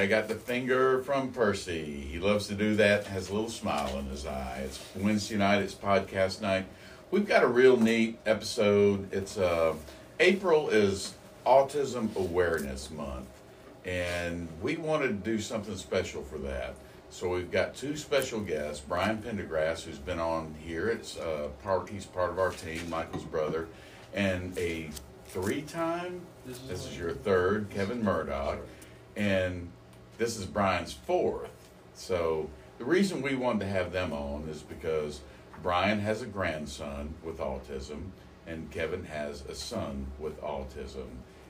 I got the finger from Percy. He loves to do that, has a little smile in his eye. It's Wednesday night, it's podcast night. We've got a real neat episode. It's uh, April is Autism Awareness Month, and we wanted to do something special for that. So we've got two special guests, Brian Pendergrass, who's been on here. It's uh, part he's part of our team, Michael's brother, and a three-time. This is your third, Kevin Murdoch, and this is Brian's fourth. So the reason we wanted to have them on is because Brian has a grandson with autism, and Kevin has a son with autism,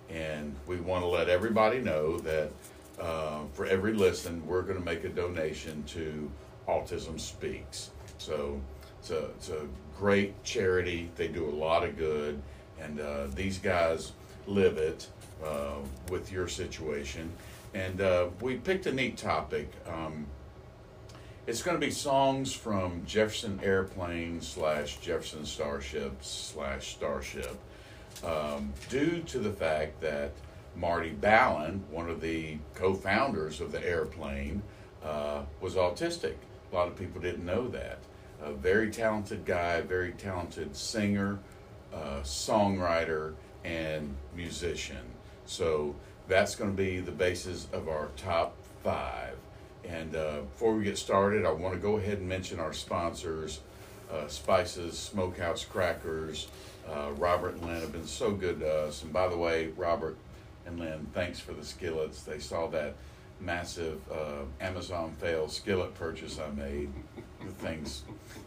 and we want to let everybody know that uh, for every listen, we're going to make a donation to Autism Speaks. So it's a, it's a great charity. They do a lot of good, and uh, these guys live it uh, with your situation. And uh, we picked a neat topic. Um, it's going to be songs from Jefferson Airplane slash Jefferson Starship slash Starship, um, due to the fact that Marty Balin, one of the co-founders of the airplane, uh, was autistic. A lot of people didn't know that. A very talented guy, very talented singer, uh, songwriter, and musician. So that's going to be the basis of our top five. And uh, before we get started, I want to go ahead and mention our sponsors uh, Spices, Smokehouse Crackers. Uh, Robert and Lynn have been so good to us. And by the way, Robert and Lynn, thanks for the skillets. They saw that massive uh, Amazon fail skillet purchase I made. The things,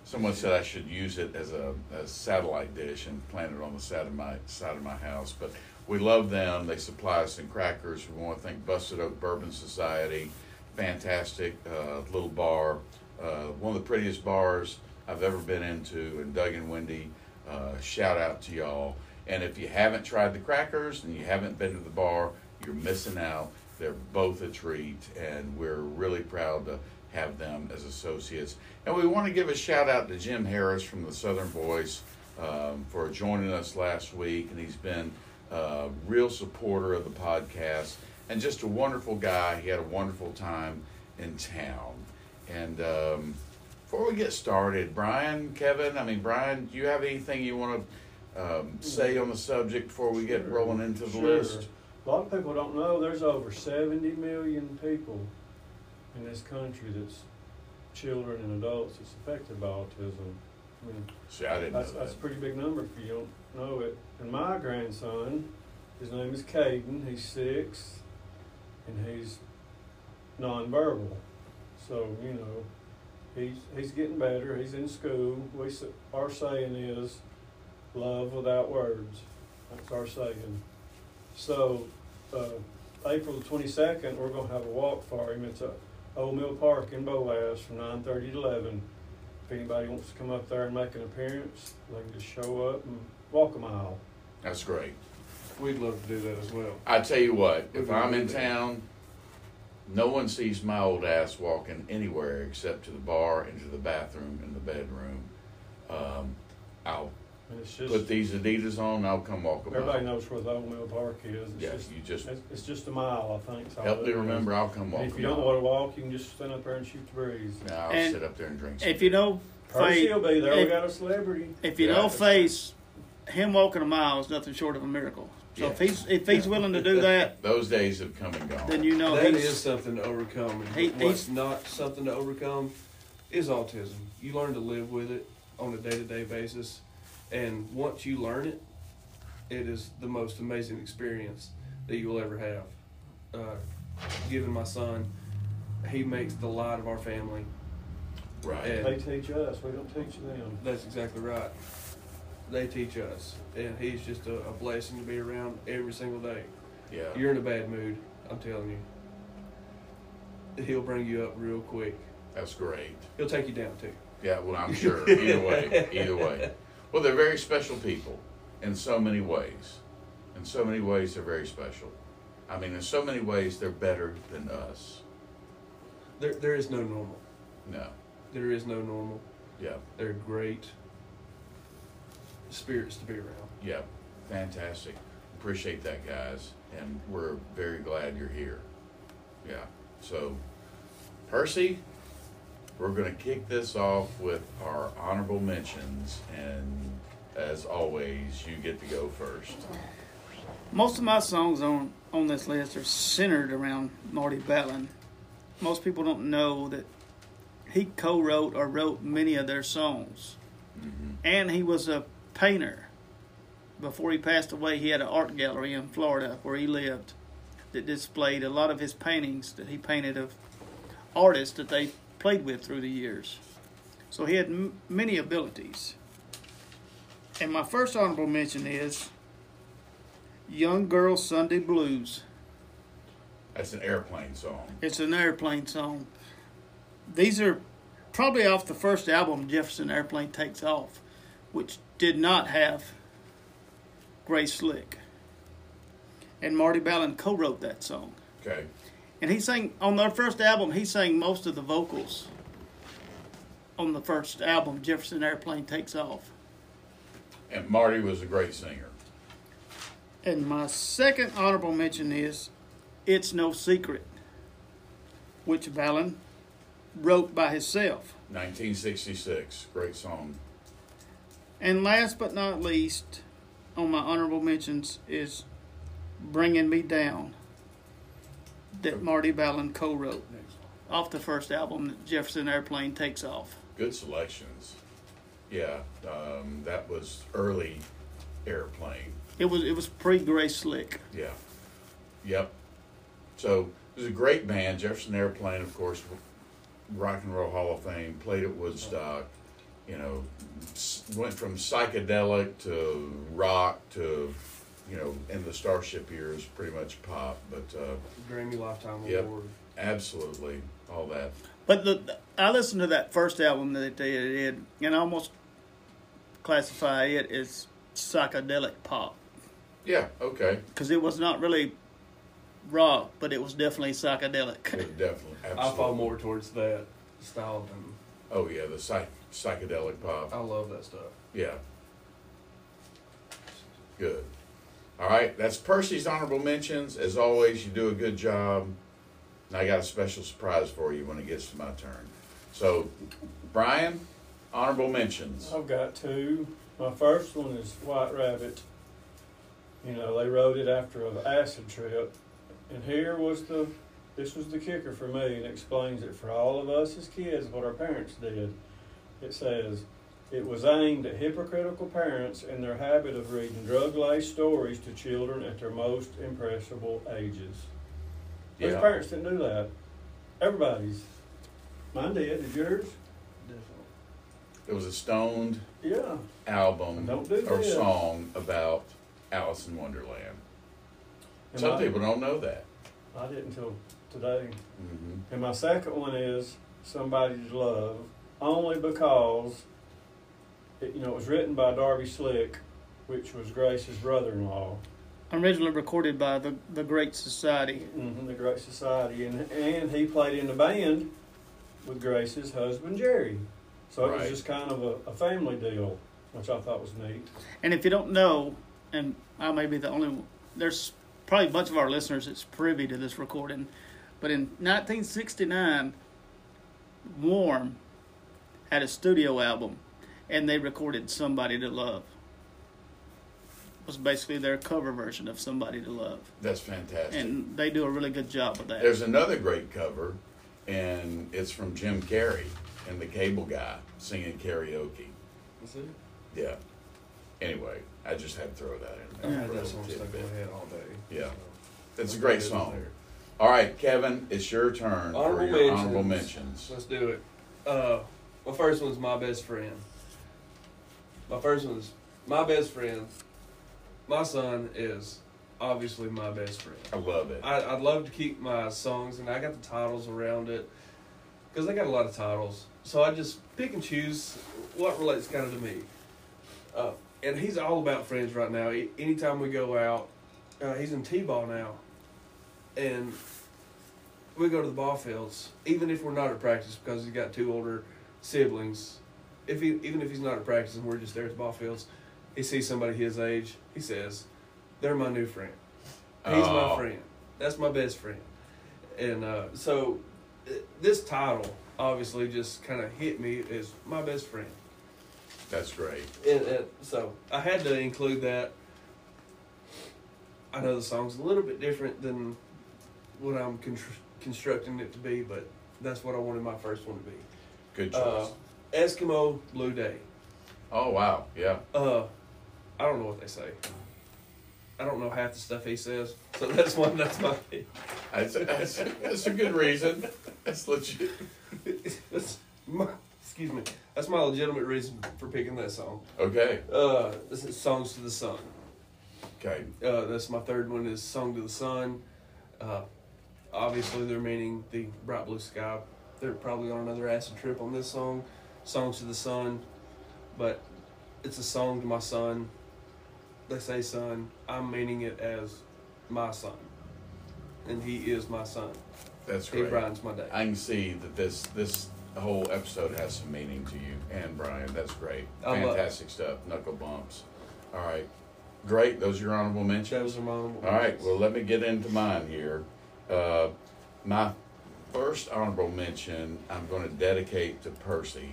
someone said I should use it as a, a satellite dish and plant it on the side of my side of my house. But we love them. They supply us in crackers. We want to thank Busted Oak Bourbon Society. Fantastic uh, little bar. Uh, one of the prettiest bars I've ever been into. And Doug and Wendy, uh, shout out to y'all. And if you haven't tried the crackers and you haven't been to the bar, you're missing out. They're both a treat, and we're really proud to have them as associates. And we want to give a shout out to Jim Harris from the Southern Voice um, for joining us last week, and he's been a real supporter of the podcast and just a wonderful guy. He had a wonderful time in town. And um, before we get started, Brian, Kevin, I mean, Brian, do you have anything you want to um, say on the subject before we get rolling into the Sure. list? A lot of people don't know there's over 70 million people in this country that's children and adults that's affected by autism. I mean, See, I didn't know that's, that's a pretty big number if you don't know it. And my grandson, his name is Caden, he's six, and he's nonverbal. So, you know, he's, he's getting better, he's in school. We, our saying is, love without words. That's our saying. So, uh, April the twenty-second, we're gonna have a walk for him. It's at Old Mill Park in Boaz from nine thirty to eleven. If anybody wants to come up there and make an appearance, they can just show up and walk a mile. That's great. We'd love to do that as well. I tell you what, if We're I'm in that. town, no one sees my old ass walking anywhere except to the bar, into the bathroom, in the bedroom. Um, I'll And it's just, put these Adidas on. I'll come walk a mile. everybody knows where the Old Mill Park is. It's Yeah, just, you just it's, it's just a mile, I think. is all help it me is. remember. I'll come walk. And if a you don't wanna walk, you can just stand up there and shoot the breeze. Now I'll And sit up there and drink. Some If you know Percy Faith, will be there. We if- got a celebrity. if you Yeah. know Face, him walking a mile is nothing short of a miracle. So if he's if he's willing to do that, Those days have come and gone. then you know that he's is something to overcome. And He- what's he's- not something to overcome is autism. You learn to live with it on a day to day basis, and once you learn it, it is the most amazing experience that you will ever have. Uh, given my son, he makes the light of our family. right. And- They teach us, we don't teach them. That's exactly right. They teach us, and he's just a, a blessing to be around every single day. Yeah. You're in a bad mood, I'm telling you. He'll bring you up real quick. That's great. He'll take you down too. Yeah, well, I'm sure. Either way, either way. Well, they're very special people in so many ways. In so many ways, they're very special. I mean, in so many ways, they're better than us. There, there is no normal. No. There is no normal. Yeah. They're great spirits to be around. Yeah. Fantastic. Appreciate that, guys. And we're very glad you're here. Yeah. So, Percy, we're going to kick this off with our honorable mentions, and as always, you get to go first. Most of my songs on on this list are centered around Marty Balin. Most people don't know that he co-wrote or wrote many of their songs, mm-hmm. and he was a painter. Before he passed away, he had an art gallery in Florida where he lived that displayed a lot of his paintings that he painted of artists that they played with through the years. So he had m- many abilities. And my first honorable mention is Young Girl Sunday Blues. That's an airplane song. It's an airplane song. These are probably off the first album, Jefferson Airplane Takes Off, which did not have Grace Slick. And Marty Balin co wrote that song. Okay. And he sang on their first album, he sang most of the vocals on the first album, Jefferson Airplane Takes Off. And Marty was a great singer. And my second honorable mention is It's No Secret, which Balin wrote by himself. 1966. Great song. And last but not least, on my honorable mentions is Bringing Me Down, that Marty Balin co wrote off the first album that Jefferson Airplane takes off. Good selections. Yeah, um, that was early airplane. It was it was pre Grace Slick. Yeah. Yep. So it was a great band. Jefferson Airplane, of course, Rock and Roll Hall of Fame, played at Woodstock. You know, went from psychedelic to rock to, you know, in the Starship years, pretty much pop. But uh, Grammy Lifetime Yep. Award. absolutely, all that. But the I listened to that first album that they did, and I almost classify it as psychedelic pop Yeah. Okay. because it was not really rock, but it was definitely psychedelic. It definitely. Absolutely. I fall more towards that style than Oh yeah, the psych- psychedelic pop. I love that stuff. Yeah. Good. All right, that's Percy's honorable mentions. As always, you do a good job. And I got a special surprise for you when it gets to my turn. So, Brian, honorable mentions. I've got two. My first one is White Rabbit. You know, they wrote it after an acid trip. And here was the, this was the kicker for me, and explains it for all of us as kids what our parents did. It says, it was aimed at hypocritical parents and their habit of reading drug laced stories to children at their most impressionable ages. Yeah. parents didn't do that? Everybody's. Mine did. Did yours? Definitely. It was a stoned Yeah. album do or that. song about Alice in Wonderland. And Some my- people don't know that. I didn't until today. hmm And my second one is Somebody's Love, only because it, you know it was written by Darby Slick, which was Grace's brother-in-law, Originally recorded by the the Great Society. hmm the Great Society, and and he played in the band with Grace's husband Jerry. So it was just kind of a, a family deal, which I thought was neat. And if you don't know, and I may be the only one, there's probably a bunch of our listeners that's privy to this recording, but in 1969, Warm had a studio album, and they recorded "Somebody to Love." It was basically their cover version of "Somebody to Love," That's fantastic. and they do a really good job with that. There's another great cover, and it's from Jim Carrey and the Cable Guy singing karaoke. That's it. Yeah. Anyway, I just had to throw that in I've there. had for a that song little stuck in tidbit. my head all day. Yeah. So, It's a I'm great glad song. there. All right, Kevin, it's your turn Honorable for your mentions. honorable mentions. Let's do it. Uh, my first one's my best friend. My first one's my best friend. My son is obviously my best friend. I love it. I, I'd love to keep my songs, and I got the titles around it because they got a lot of titles. So I just pick and choose what relates kind of to me. Uh, and he's all about friends right now. A- Anytime we go out, uh, he's in t-ball now, and we go to the ball fields. Even if we're not at practice, because he's got two older siblings. If he, even if he's not at practice and we're just there at the ball fields, he sees somebody his age. He says, "They're my new friend." He's Oh. my friend. That's my best friend. And uh, so uh, this title obviously just kind of hit me as my best friend. That's great. And, and so I had to include that. I know the song's a little bit different than what I'm con- constructing it to be, but that's what I wanted my first one to be. Good choice. Uh, Eskimo Blue Day. oh wow, yeah. Uh, I don't know what they say. I don't know half the stuff he says, so that's one. That's my. That's, that's, that's a good reason. That's legit. that's my, excuse me. That's my legitimate reason for picking that song. Okay. Uh, this is "Songs to the Sun." Okay. Uh, that's my third one. Is "Song to the Sun." Uh, obviously, they're meaning the bright blue sky. They're probably on another acid trip on this song, "Songs to the Sun," but it's a song to my son. They say son. I'm meaning it as my son, and he is my son. That's He great. brightens my day. I can see that this this whole episode has some meaning to you and Brian. That's great. I Fantastic stuff. Knuckle bumps. All right. Great. Those are your honorable mentions. Those are my honorable All right. Well, let me get into mine here. Uh, my first honorable mention I'm going to dedicate to Percy,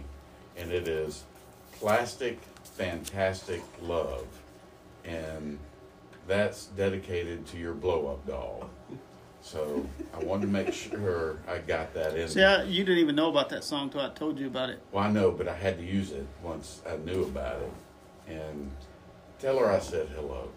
and it is Plastic Fantastic Love. And that's dedicated to your blow up doll. So I wanted to make sure I got that in. See, I, you didn't even know about that song till I told you about it. Well, I know, but I had to use it once I knew about it. And tell her I said hello.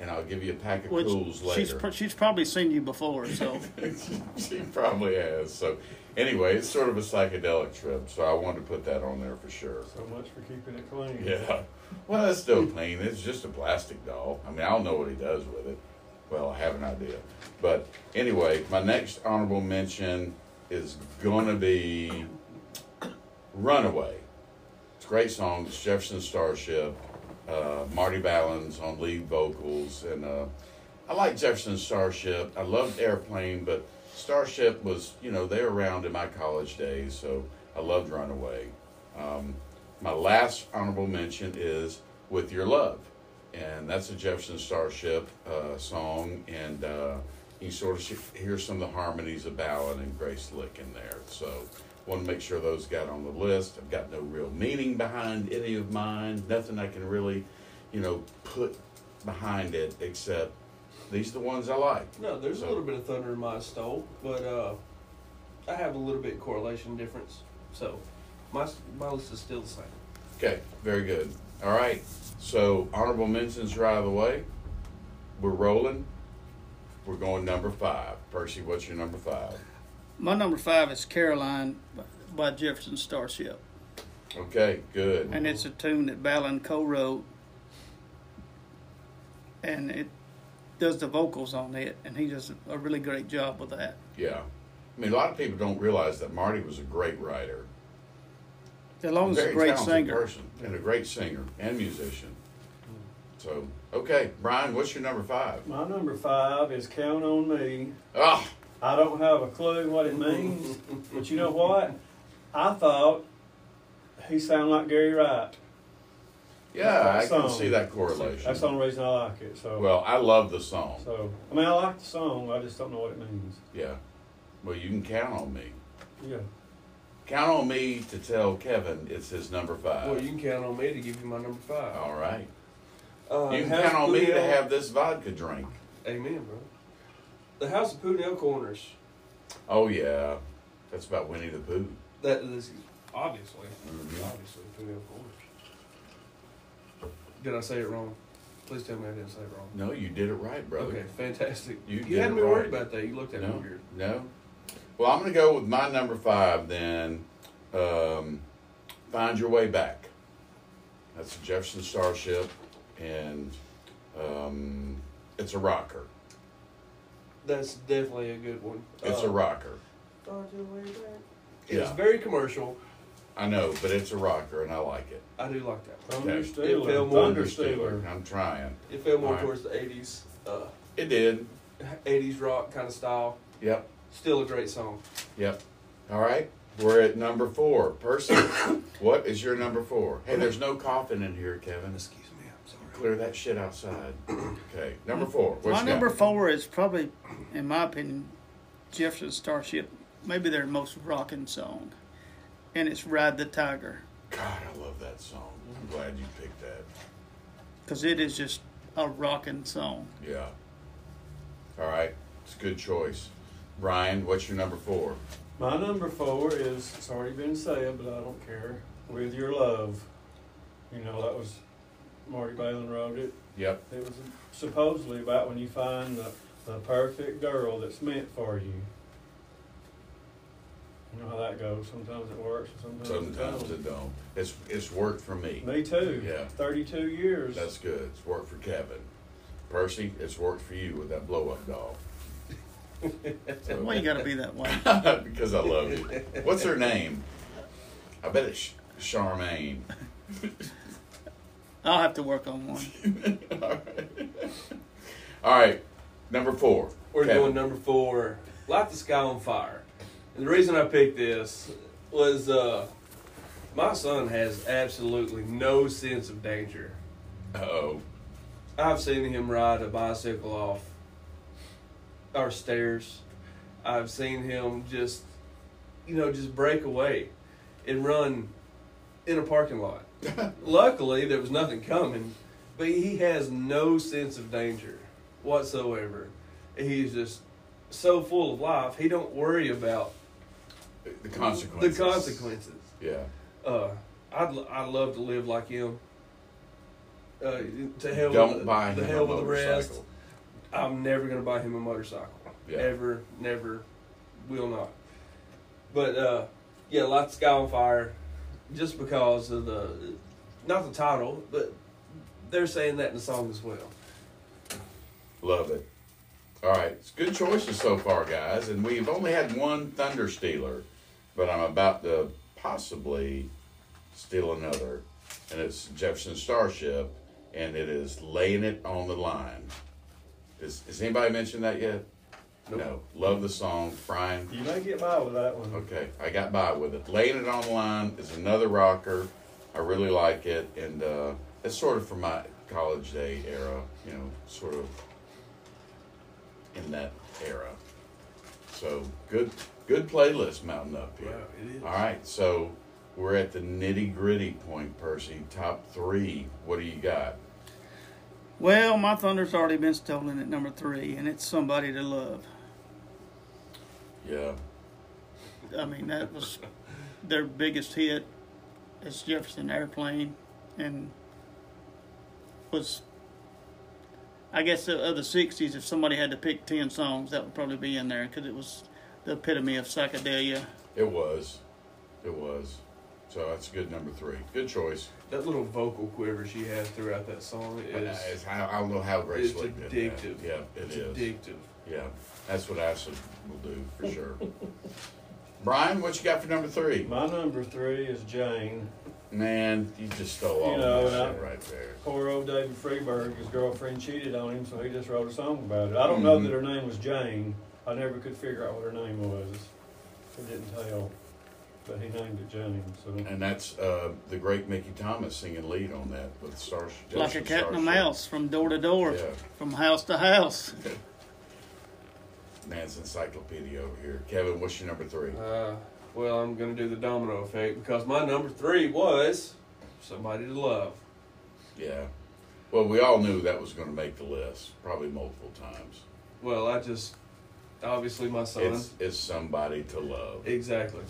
And I'll give you a pack of Which cools she's later. pr- she's probably seen you before, so she probably has. So, anyway, it's sort of a psychedelic trip. So, I wanted to put that on there for sure. So much for keeping it clean. Yeah. Well, it's still clean. It's just a plastic doll. I mean, I don't know what he does with it. Well, I have an idea. But anyway, my next honorable mention is going to be Runaway. It's a great song. It's Jefferson Starship. Uh, Marty Balin's on lead vocals. And uh, I like Jefferson Starship. I loved Airplane, but Starship was, you know, they were around in my college days, so I loved Runaway. Um, my last honorable mention is With Your Love. And that's a Jefferson Starship uh, song. And uh, you sort of hear some of the harmonies of Balin and Grace Slick in there. So want to make sure those got on the list. I've got no real meaning behind any of mine. Nothing I can really, you know, put behind it except these are the ones I like. No, there's So- a little bit of thunder in my stole, but uh, I have a little bit correlation difference. So my my list is still the same. Okay, very good. All right. So honorable mentions are out of the way. We're rolling. We're going number five. Percy, what's your number five? My number five is Caroline by, by Jefferson Starship, Okay, good. and it's a tune that Balin co-wrote, and it does the vocals on it, and he does a really great job with that. Yeah. I mean, a lot of people don't realize that Marty was a great writer. As long as a very great singer. person and a great singer and musician. So, okay, Brian, what's your number five? My number five is Count on Me. Oh, I don't have a clue what it means, but you know what? I thought he sounded like Gary Wright. yeah, I That can see that correlation. That's the only reason I like it. So, Well, I love the song. so I mean, I like the song. I just don't know what it means. Yeah. Well, you can count on me. Yeah. Count on me to tell Kevin it's his number five. Well, you can count on me to give you my number five. All right. Uh, You can count on me to have this vodka drink. Amen, bro. The House of Pooneil Corners. Oh yeah, that's about Winnie the Pooh. That is obviously, Mhm. obviously Pooneil Corners. Did I say it wrong? Please tell me I didn't say it wrong. No, you did it right, brother. Okay, fantastic. You You, had me worried about that. You looked at me No, weird. no. Well, I'm going to go with my number five then. Um, Find Your Way Back. That's a Jefferson Starship, and um, it's a rocker. That's definitely a good one. It's Uh, a rocker. Find your way back. Yeah. It's very commercial. I know, but it's a rocker, and I like it. I do like that. Thunder Okay. Stealer. It felt more Thunder Stealer. I'm trying. It fell more Alright. towards the '80s, uh, It did. '80s rock kind of style. Yep. Still a great song. Yep. All right. We're at number four. Percy, what is your number four? Hey, there's no coughing in here, Kevin. Excuse me, I'm sorry. Clear that shit outside. Okay. Number four. What My you number got? four is probably, in my opinion, Jefferson Starship, maybe their most rocking song, and it's "Ride the Tiger" God, I love that song. I'm mm-hmm. glad you picked that. because it is just a rocking song. Yeah. All right, it's a good choice. Brian, what's your number four? My number four is, it's already been said, but I don't care. With Your Love. You know, that was, Marty Balin wrote it. Yep. It was supposedly about when you find the, the perfect girl that's meant for you. You know how that goes. Sometimes it works, sometimes, Sometimes it it don't. It's it's worked for me. Me too. Yeah. Thirty-two years. That's good. It's worked for Kevin. Percy, it's worked for you with that blow up doll. So- Why you got to be that way? because I love you. What's her name? I bet it's Charmaine. I'll have to work on one. All right. All right, number four. We're Kevin. going number four, Light the Sky on Fire. And the reason I picked this was uh, my son has absolutely no sense of danger. Uh-oh. I've seen him ride a bicycle off our stairs. I've seen him just, you know, just break away and run in a parking lot. Luckily, there was nothing coming, but he has no sense of danger whatsoever. He's just so full of life. He don't worry about The consequences. the consequences. Yeah. Uh, I'd I'd love to live like him. Uh, to hell Don't with the, buy the him hell a with the rest. I'm never gonna buy him a motorcycle. Yeah. Ever, never, will not. But uh, yeah, light the sky on fire, just because of the, not the title, but they're saying that in the song as well. Love it. All right, it's good choices so far, guys, and we've only had one Thunder Stealer, but I'm about to possibly steal another, and it's Jefferson Starship, and it is laying it on the line. Is, has anybody mentioned that yet? Nope. No. Love the song, Brian. You may get by with that one. Okay, I got by with it. Laying it on the line is another rocker. I really like it, and uh, it's sort of from my college day era. You know, sort of in that era. So good, good playlist mounting up here. it is. All right, so we're at the nitty gritty point, Percy. Top three. What do you got? Well, my thunder's already been stolen at number three, and it's somebody to love. Yeah, I mean, that was their biggest hit. It's Jefferson Airplane, and was, I guess, of of the '60s. If somebody had to pick ten songs, that would probably be in there because it was the epitome of psychedelia. it was, it was. So that's good number three. Good choice. That little vocal quiver she has throughout that song is It's- I I don't know how Grace it's Slick addictive. Yeah, it it's is. addictive. Yeah, that's what acid will do for sure. Brian, what you got for number three? My number three is Jane. Man, you just stole all You know, my and I- shit right there. Poor old David Freiberg, his girlfriend cheated on him, so he just wrote a song about it. I don't know Mhm. that her name was Jane. I never could figure out what her name was. It didn't tell, but he named it Jane. So And that's uh, the great Mickey Thomas singing lead on that with Star. Like a cat and a mouse from door to door, Yeah. from house to house. Man's encyclopedia over here. Kevin, what's your number three? Uh, well, I'm going to do the domino effect because my number three was somebody to love. Yeah. Well, we all knew that was going to make the list, probably multiple times. Well, I just obviously my son. It's it's somebody to love. exactly.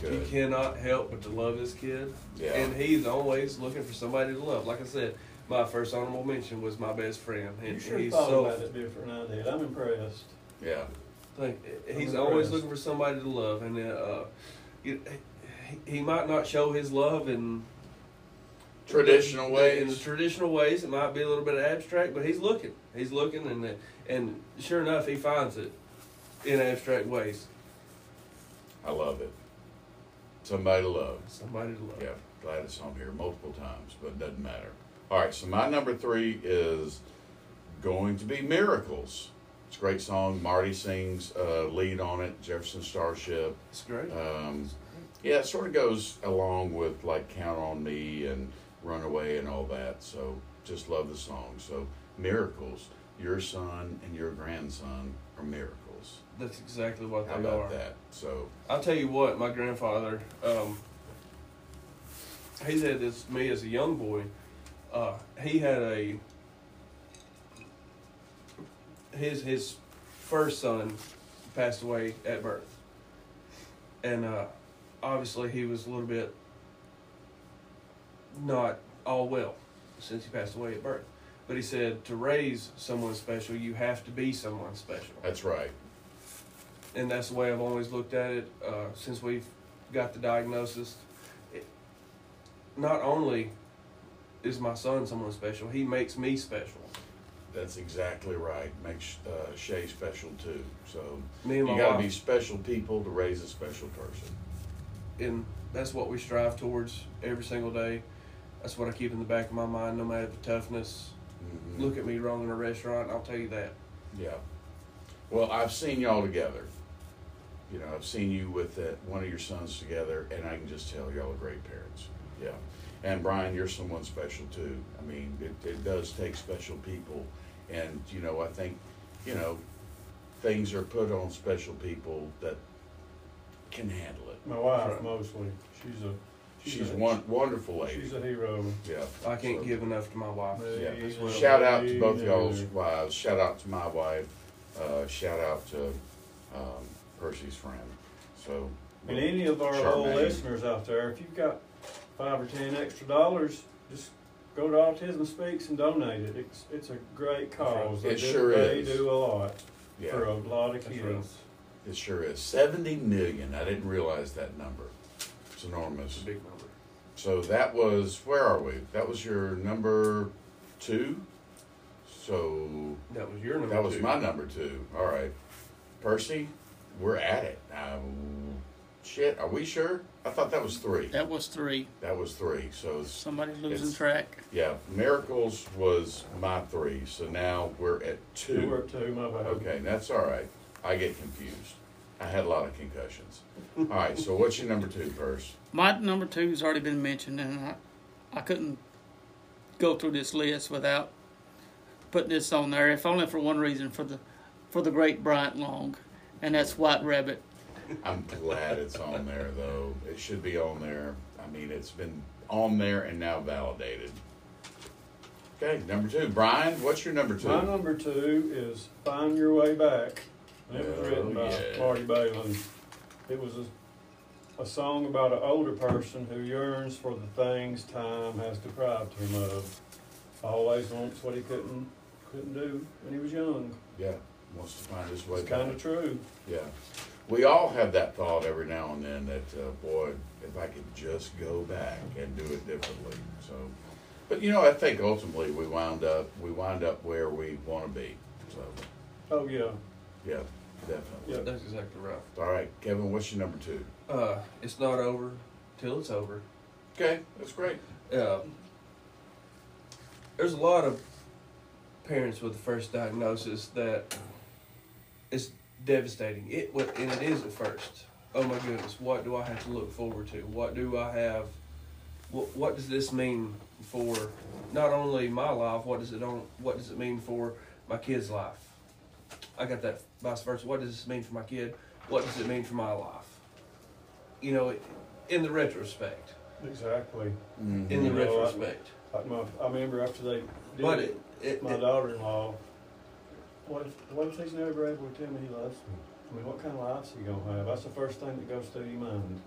Good. He cannot help but to love this kid, Yeah. and he's always looking for somebody to love. Like I said, my first honorable mention was my best friend, you and sure he's thought so. about it different than I did. I'm impressed. Yeah. Like, he's always looking for somebody to love, and uh, he, he might not show his love in Traditional ways. in the traditional ways. It might be a little bit abstract, but he's looking. He's looking, and and sure enough, he finds it in abstract ways. I love it. Somebody to love. Somebody to love. Yeah, glad it's on here multiple times, but it doesn't matter. All right, so my number three is going to be Miracles. It's a great song. Marty sings uh, lead on it, Jefferson Starship. It's great. Um, yeah, it sort of goes along with like Count on Me and Runaway and all that. So just love the song. So Miracles, your son and your grandson are miracles. That's exactly what How they about are. that? So I'll tell you what, my grandfather, um, he said this to me as a young boy. Uh, he had a his his first son passed away at birth, and uh, obviously he was a little bit not all well since he passed away at birth. But he said to raise someone special, you have to be someone special that's right. and that's the way I've always looked at it uh, since we've got the diagnosis. It, not only is my son someone special, he makes me special. That's exactly right. Makes uh, Shay special too. So Me and my you got to wife, be special people to raise a special person. and that's what we strive towards every single day. That's what I keep in the back of my mind, no matter the toughness. Mhm. Look at me wrong in a restaurant, I'll tell you that. Yeah. Well, I've seen y'all together. You know, I've seen you with uh, one of your sons together, and I can just tell y'all are great parents. Yeah. And Brian, you're someone special too. I mean, it, it does take special people, and you know, I think, you know, things are put on special people that can handle it. My wife Right. mostly. She's a She's a, one wonderful lady. She's a hero. Yeah. I can't So- give enough to my wife. Yeah. as well. Shout out to Me both y'all's wives. Shout out to my wife. Uh, shout out to um, Percy's friend. So, And any of our old Charmaine. listeners out there, if you've got five or ten extra dollars, just go to Autism Speaks and donate it. It's it's a great cause. It They do- sure they do a lot yeah, for a lot of That's kids. right. it sure is. 70 million. I didn't realize that number. It's It's enormous. a big number. So, that was, where are we? That was your number two? So, That was your number that was two. my number two. All right. Percy, we're at it. Um, shit, are we sure? I thought that was three. That was three. That was three. So, it's Somebody's losing It's- track. Yeah, Miracles was my three, so now we're at Two or two. two, my bad. Okay, that's all right. I get confused. I had a lot of concussions. All right, so what's your number two first? My number two has already been mentioned, and I, I couldn't go through this list without putting this on there, if only for one reason, for the for the great Bryant Long, and that's White Rabbit. I'm glad it's on there, though. It should be on there. I mean, it's been on there and now validated. Okay, number two. Brian, what's your number two? My number two is Find Your Way Back. And it was Oh, written by yeah. Marty Balin. It was a, a song about an older person who yearns for the things time has deprived him of. Always wants what he couldn't couldn't do when he was young. Yeah, wants to find his way It's back. kind of true. Yeah. We all have that thought every now and then that, uh, boy, if I could just go back and do it differently. So, but you know, I think ultimately we wound up, we wind up where we want to be. So, Oh yeah. yeah, definitely. Yeah. That's exactly right. All right, Kevin, what's your number two? Uh, it's not over till it's over. Okay, that's great. Uh, there's a lot of parents with the first diagnosis that it's devastating. It wa- and it is at first. Oh my goodness, what do I have to look forward to? What do I have? What what does this mean for not only my life? What does it on? What does it mean for my kid's life? I got that vice versa. What does this mean for my kid? What does it mean for my life? You know, in the retrospect. Exactly. Mm-hmm. In the You know, I- retrospect. My, I remember after they did But it, it, it, my it- daughter-in-law. What if, what if he's never able to tell me he loves me? I mean, what kind of life's he gonna have? That's the first thing that goes through your mind.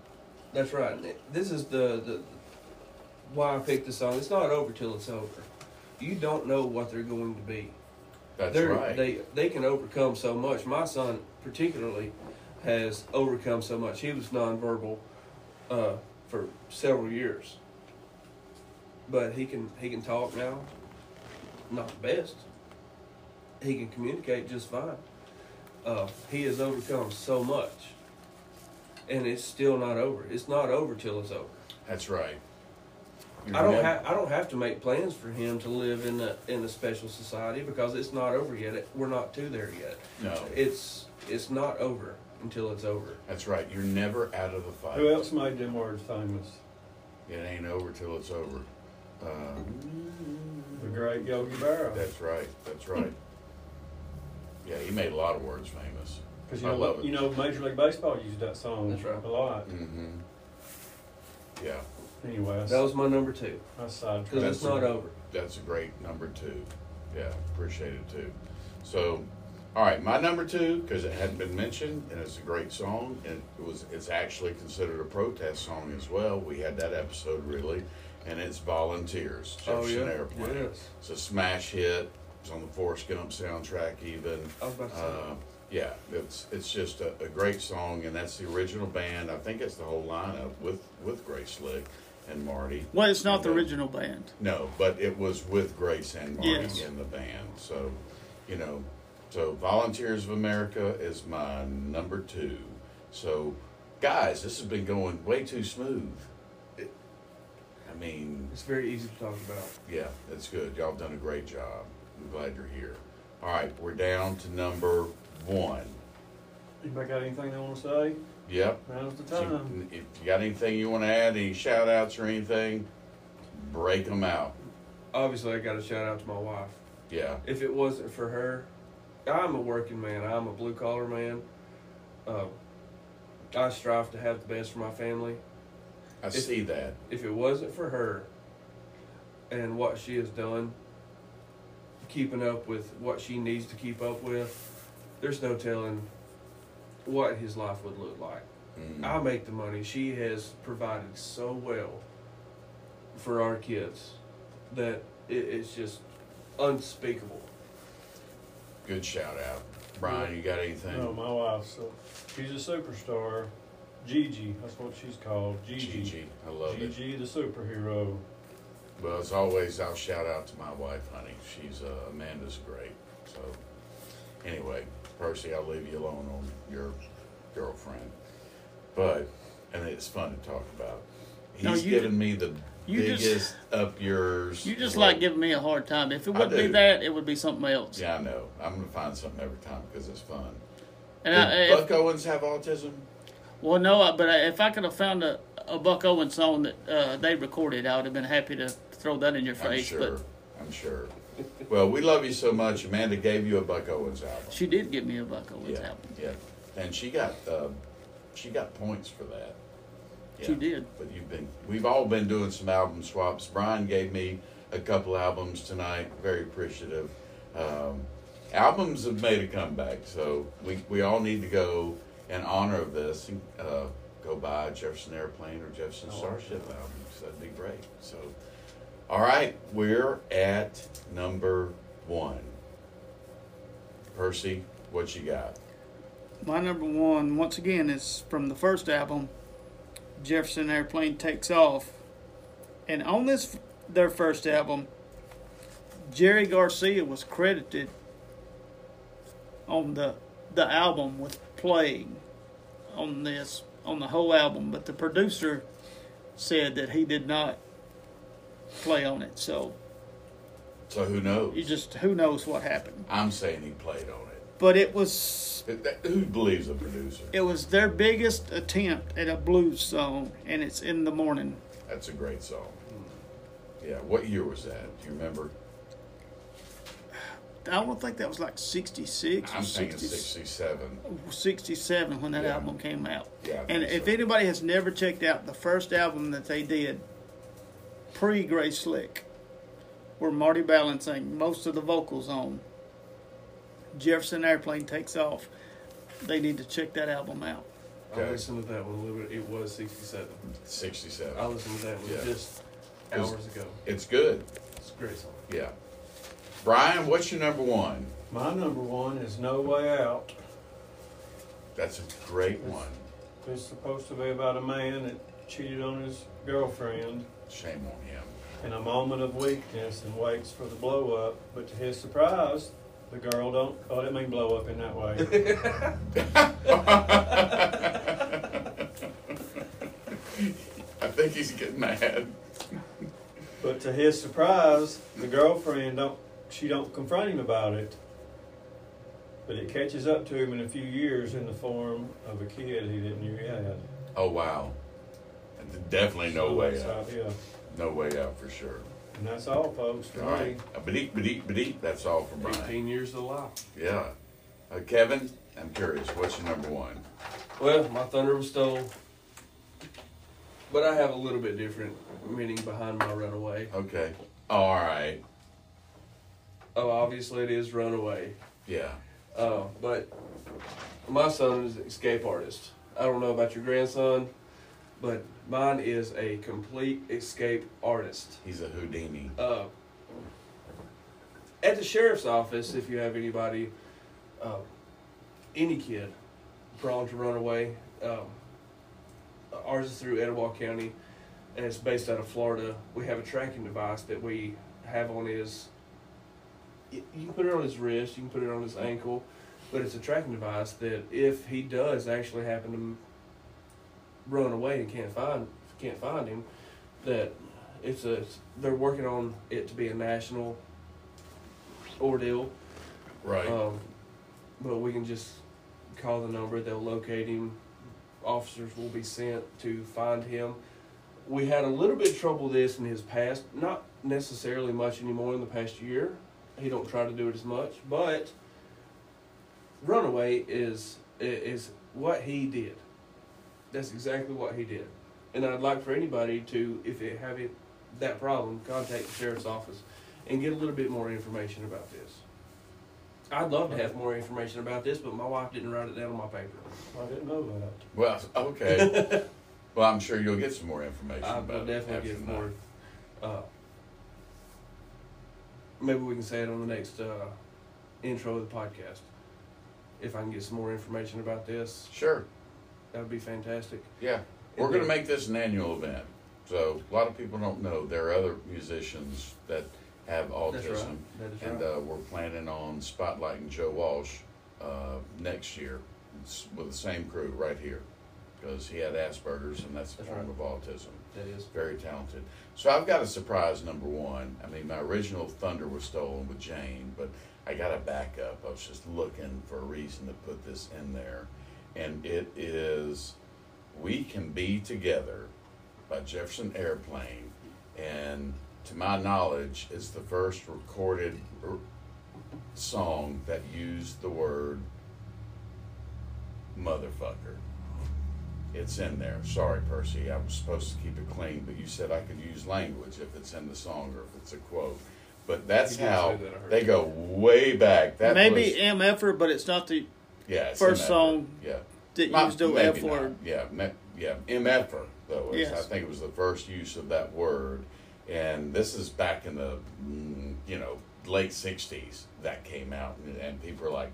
that's right. This is the, the why I picked this song. It's not over till it's over. You don't know what they're going to be. That's they're, right. They they can overcome so much. My son particularly has overcome so much. He was nonverbal uh, for several years, but he can he can talk now. Not the best. He can communicate just fine. Uh, he has overcome so much, and it's still not over. It's not over till it's over. That's right. I don't have I don't have to make plans for him to live in a in a special society because it's not over yet. It- We're not to there yet. No, It's it's not over until it's over. that's right. You're never out of the fight. Who else made them words famous? It ain't over till it's over. Uh, The great Yogi Berra. That's right. That's right. Yeah, he made a lot of words famous. Because you I know, love it. you know, Major League Baseball used that song That's right. a lot. Mm-hmm. Yeah. A lot. Yeah, Anyway, I, That was my number two. I sidetracked. Because it's not over. that's a great number two. Yeah, appreciate it too. So, all right, my number two because it hadn't been mentioned and it's a great song and it was it's actually considered a protest song as well. We had that episode really, and it's "Volunteers" Oh, Jefferson yeah? Airplane. Yes. It's a smash hit. It's on the Forrest Gump soundtrack even. I was about to say. Uh, yeah, it's it's just a, a great song, and that's the original band. I think it's the whole lineup with with Grace Slick and Marty. Well, it's not the And, uh, original band. No, but it was with Grace and Marty Yes. in the band. So, you know, so Volunteers of America is my number two. So, guys, this has been going way too smooth. It, I mean, It's very easy to talk about. yeah, that's good. Y'all have done a great job. I'm glad you're here. All right, we're down to number one. Anybody got anything they want to say? Yep. Now's the So, time. if you got anything you want to add, any shout outs or anything, break them out. Obviously, I got a shout out to my wife. Yeah. If it wasn't for her, I'm a working man. I'm a blue collar man. Uh, I strive to have the best for my family. I If- see that. If it wasn't for her and what she has done, keeping up with what she needs to keep up with, there's no telling what his life would look like. Mm. I make the money. She has provided so well for our kids that it, it's just unspeakable. Good shout out. Brian, you got anything? No, my wife. So she's a superstar. Gigi, that's what she's called. Gigi. Gigi. I love it. Gigi, the superhero. Well, as always, I'll shout out to my wife, honey. She's uh, Amanda's great. So, anyway, Percy, I'll leave you alone on your girlfriend. But, and it's fun to talk about. He's No, given me the you just- biggest up yours. You just like giving me a hard time. If it wouldn't be that, it would be something else. Yeah, I know. I'm going to find something every time because it's fun. And Did I, if, Buck Owens have autism? well, no, but if I could have found a, a Buck Owens song that uh, they recorded, I would have been happy to throw that in your I'm face. sure. But I'm sure. Well, we love you so much. Amanda gave you a Buck Owens album. she did give me a Buck Owens yeah, album. yeah, and she got uh, she got points for that. She did. But you've been we've all been doing some album swaps. Brian gave me a couple albums tonight. Very appreciative. Um, albums have made a comeback, so we we all need to go in honor of this and uh, go buy a Jefferson Airplane or Jefferson Oh, Starship album. So that'd be great. So, all right, we're at number one. Percy, what you got? My number one, once again, is from the first album, Jefferson Airplane Takes Off. And on this, their first album, Jerry Garcia was credited on the the album with playing on this on the whole album, but the producer said that he did not play on it. So So who knows? you just who knows what happened. I'm saying he played on it. But it was That- that- Who believes the producer? It was their biggest attempt at a blues song, and it's in the morning. That's a great song. Yeah, what year was that? Do you remember? I don't think that was like 66 I'm thinking 67. 67 when that Yeah. album came out. Yeah. And if so. anybody has never checked out the first album that they did, pre Grace Slick, where Marty Balin sang most of the vocals on, Jefferson Airplane Takes Off, they need to check that album out. I Okay. listened to that one a little bit. It was 67. 67. I listened to that one Yeah. just It was- hours ago. It's good. It's a great song. Yeah. Brian, what's your number one? My number one is No Way Out. That's a great one. It's supposed to be about a man that cheated on his girlfriend Shame on him. in a moment of weakness and waits for the blow up. But to his surprise, the girl don't. Oh, didn't mean blow up in that way. I think he's getting mad. but to his surprise, the girlfriend don't. She don't confront him about it. But it catches up to him in a few years in the form of a kid he didn't know he had. Oh, wow. Definitely no way that's out. Yeah, No way out for sure. and that's all, folks. For All right. me. Bedeep, bedeep, bedeep. That's all for Brian. 18 years of life. Yeah. Uh, Kevin, I'm curious. What's your number one? Well, my thunder was stolen, but I have a little bit different meaning behind my runaway. Okay. All right. Oh, obviously it is runaway. Yeah. Uh, but my son is an escape artist. I don't know about your grandson, but mine is a complete escape artist. He's a Houdini. Uh, at the sheriff's office, if you have anybody, uh, any kid prone to run away, um, ours is through Etowah County, and it's based out of Florida. We have a tracking device that we have on his. You can put it on his wrist, you can put it on his ankle, but it's a tracking device that if he does actually happen to run away and can't find can't find him, that it's a they're working on it to be a national ordeal. Right. Um, but we can just call the number, they'll locate him. Officers will be sent to find him. We had a little bit of trouble with this in his past, not necessarily much anymore in the past year. He don't try to do it as much, but runaway is is what he did. That's exactly what he did. And I'd like for anybody to, if they have it, that problem, contact the sheriff's office and get a little bit more information about this. I'd love to have more information about this, but my wife didn't write it down on my paper. I didn't know that. well, okay. well, I'm sure you'll get some more information I about will it definitely get tonight. more. Uh, maybe we can say it on the next uh, intro of the podcast. If I can get some more information about this, Sure. That would be fantastic. Yeah. We're going to make this an annual event. So a lot of people don't know there are other musicians that have autism. Right. And right. uh, we're planning on spotlighting Joe Walsh uh, next year with the same crew right here because he had Asperger's and that's a That's form right. of autism. that is. Very talented. So I've got a surprise number one. I mean, my original Thunder was stolen with Jane, but I got a backup. I was just looking for a reason to put this in there. And it is We Can Be Together by Jefferson Airplane. And to my knowledge, it's the first recorded r- song that used the word motherfucker. It's in there. Sorry, Percy. I was supposed to keep it clean, but you said I could use language if it's in the song or if it's a quote. But that's how that, they go way back. That Maybe was, MFer, but it's not the yeah, it's first song Yeah, that Not- used the F word. Yeah, yeah, MFer though. is- I think it was the first use of that word, and this is back in the mm, you know late '60s that came out, and, and people were like,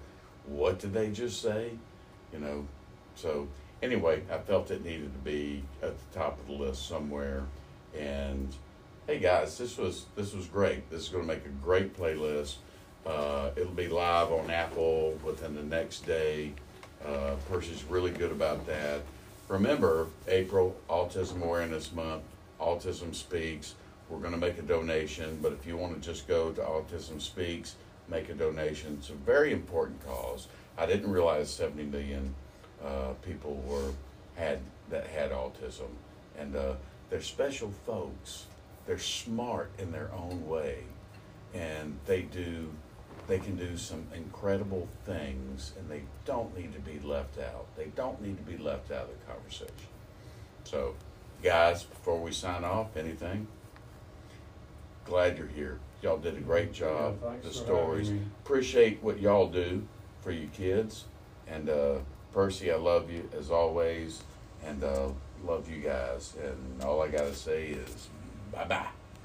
"What did they just say?" You know, so anyway, I felt it needed to be at the top of the list somewhere, and hey guys, this was this was great. This is going to make a great playlist. Uh, it'll be live on Apple within the next day. Uh, Percy's really good about that. Remember, April, Autism Awareness Month, Autism Speaks. We're going to make a donation, but if you want to just go to Autism Speaks, make a donation. It's a very important cause. I didn't realize 70 million uh, people were had that had autism, and uh, they're special folks. They're smart in their own way, and they do they can do some incredible things and they don't need to be left out. They don't need to be left out of the conversation. So, guys, before we sign off, anything? Glad you're here. Y'all did a great job. Yeah, the stories. Appreciate what y'all do for you kids. And uh, Percy, I love you as always. And uh, love you guys. And all I got to say is bye bye.